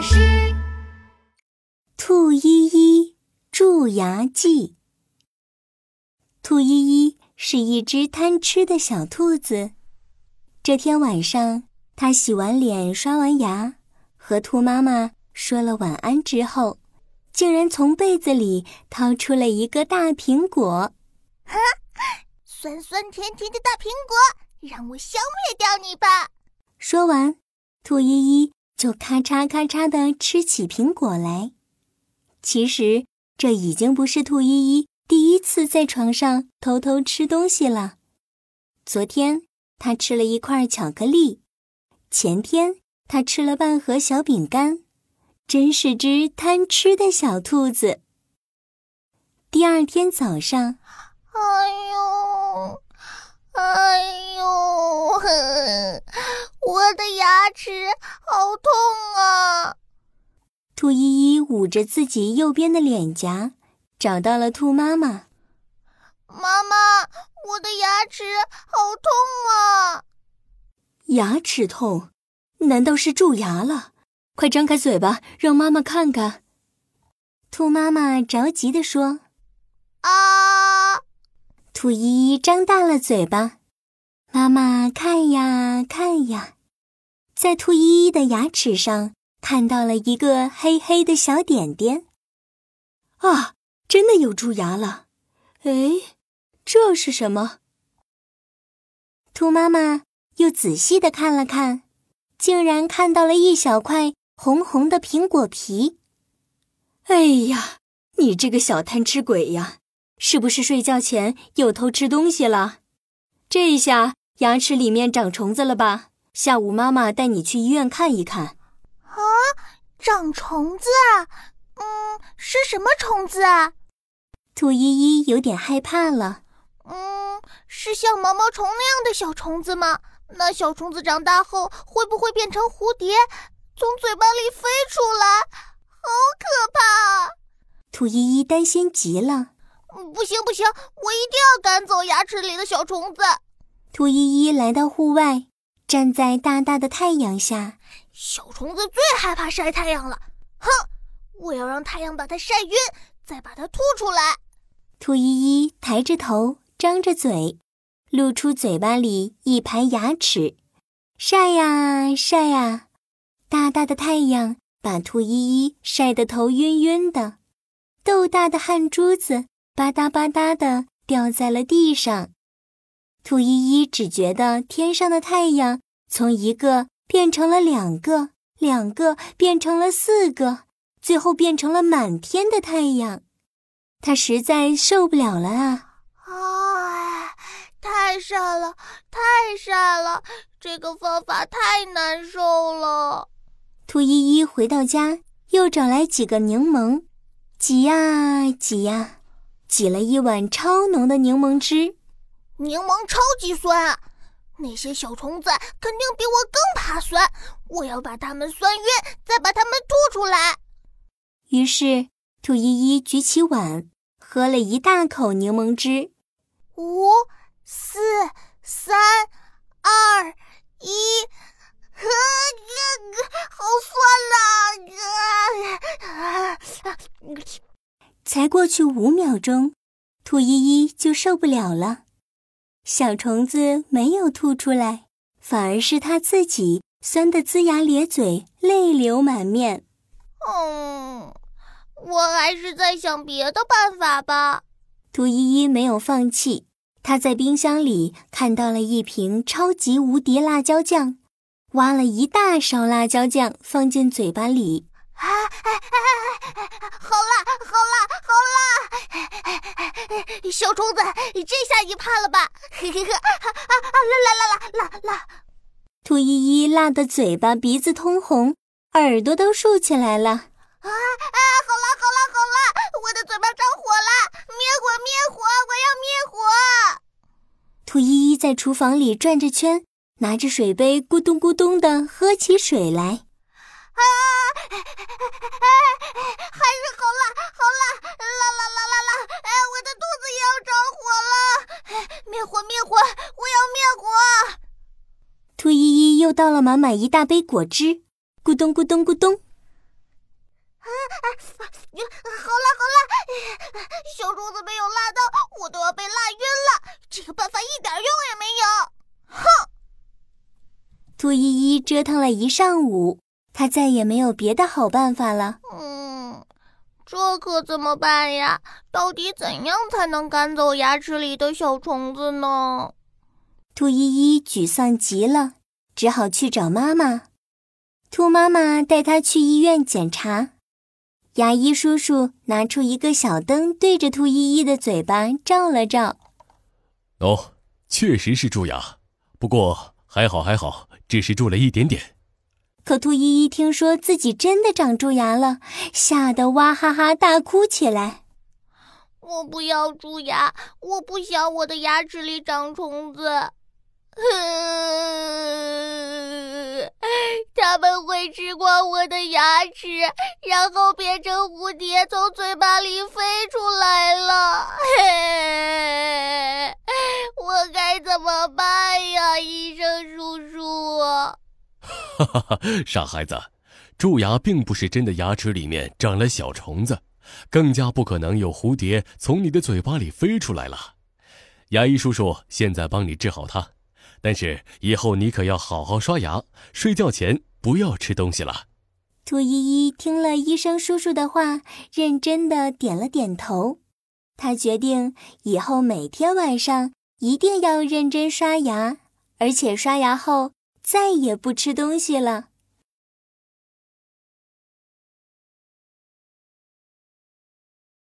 巴士。兔依依蛀牙记。兔依依是一只贪吃的小兔子。这天晚上，它洗完脸、刷完牙，和兔妈妈说了晚安之后，竟然从被子里掏出了一个大苹果。哈，酸酸甜甜的大苹果，让我消灭掉你吧！说完，兔依依就咔嚓咔嚓地吃起苹果来。其实，这已经不是兔依依第一次在床上偷偷吃东西了。昨天，他吃了一块巧克力；前天，他吃了半盒小饼干。真是只贪吃的小兔子。第二天早上，哎呦，哎呦，我的牙齿好痛啊！兔依依捂着自己右边的脸颊，找到了兔妈妈。妈妈，我的牙齿好痛啊！牙齿痛？难道是蛀牙了？快张开嘴巴，让妈妈看看。兔妈妈着急地说：“啊！”兔依依张大了嘴巴。妈妈看呀看呀，在兔依依的牙齿上。看到了一个黑黑的小点点，啊，真的有蛀牙了！哎，这是什么？兔妈妈又仔细的看了看，竟然看到了一小块红红的苹果皮。哎呀，你这个小贪吃鬼呀，是不是睡觉前又偷吃东西了？这一下牙齿里面长虫子了吧？下午妈妈带你去医院看一看。啊，长虫子啊！嗯，是什么虫子啊？兔依依有点害怕了。嗯，是像毛毛虫那样的小虫子吗？那小虫子长大后会不会变成蝴蝶，从嘴巴里飞出来？好可怕啊！兔依依担心极了。不行不行，我一定要赶走牙齿里的小虫子。兔依依来到户外，站在大大的太阳下。小虫子最害怕晒太阳了，哼！我要让太阳把它晒晕，再把它吐出来。兔依依抬着头，张着嘴，露出嘴巴里一排牙齿，晒呀晒呀。大大的太阳把兔依依晒得头晕晕的，豆大的汗珠子吧嗒吧嗒的掉在了地上。兔依依只觉得天上的太阳从一个。变成了两个，两个变成了四个，最后变成了满天的太阳。他实在受不了了啊！啊，太晒了，太晒了！这个方法太难受了。兔依依回到家，又找来几个柠檬，挤呀挤呀，挤了一碗超浓的柠檬汁。柠檬超级酸。那些小虫子肯定比我更怕酸，我要把它们酸晕，再把它们吐出来。于是，兔依依举起碗，喝了一大口柠檬汁。五、四、三、二、一，呵，好酸呐！才过去五秒钟，兔依依就受不了了。小虫子没有吐出来，反而是它自己酸得龇牙咧嘴、泪流满面。嗯，我还是在想别的办法吧。兔依依没有放弃，她在冰箱里看到了一瓶超级无敌辣椒酱，挖了一大勺辣椒酱放进嘴巴里。啊，好辣，好辣，好辣！小虫子，这下你怕了吧？嘿嘿嘿，啊啊啊！辣辣辣辣辣辣！兔依依辣的嘴巴、鼻子通红，耳朵都竖起来了。啊啊！好辣，好辣，好辣！我的嘴巴着火了！灭火，灭火！我要灭火！兔依依在厨房里转着圈，拿着水杯咕咚咕咚的喝起水来。啊！还是好辣，好辣，辣辣辣辣辣！哎，我的肚子也要着火了！灭火，灭火！我要灭火！兔依依又倒了满满一大杯果汁，咕咚咕咚咕咚。啊好辣好辣，小虫子没有辣到，我都要被辣晕了。这个办法一点用也没有。哼！兔依依折腾了一上午，她再也没有别的好办法了。嗯，这可怎么办呀？到底怎样才能赶走牙齿里的小虫子呢？兔依依沮丧极了，只好去找妈妈。兔妈妈带她去医院检查。牙医叔叔拿出一个小灯，对着兔依依的嘴巴照了照。哦，确实是蛀牙，不过还好还好，只是蛀了一点点。可兔依依听说自己真的长蛀牙了，吓得哇哈哈大哭起来。我不要蛀牙，我不想我的牙齿里长虫子。他们会吃光我的牙齿，然后变成蝴蝶从嘴巴里飞出来了。嘿，我该怎么办呀，医生？哈哈哈，傻孩子，蛀牙并不是真的牙齿里面长了小虫子，更加不可能有蝴蝶从你的嘴巴里飞出来了。牙医叔叔现在帮你治好它。但是以后你可要好好刷牙，睡觉前不要吃东西了。兔依依听了医生叔叔的话，认真的点了点头。他决定以后每天晚上一定要认真刷牙，而且刷牙后再也不吃东西了。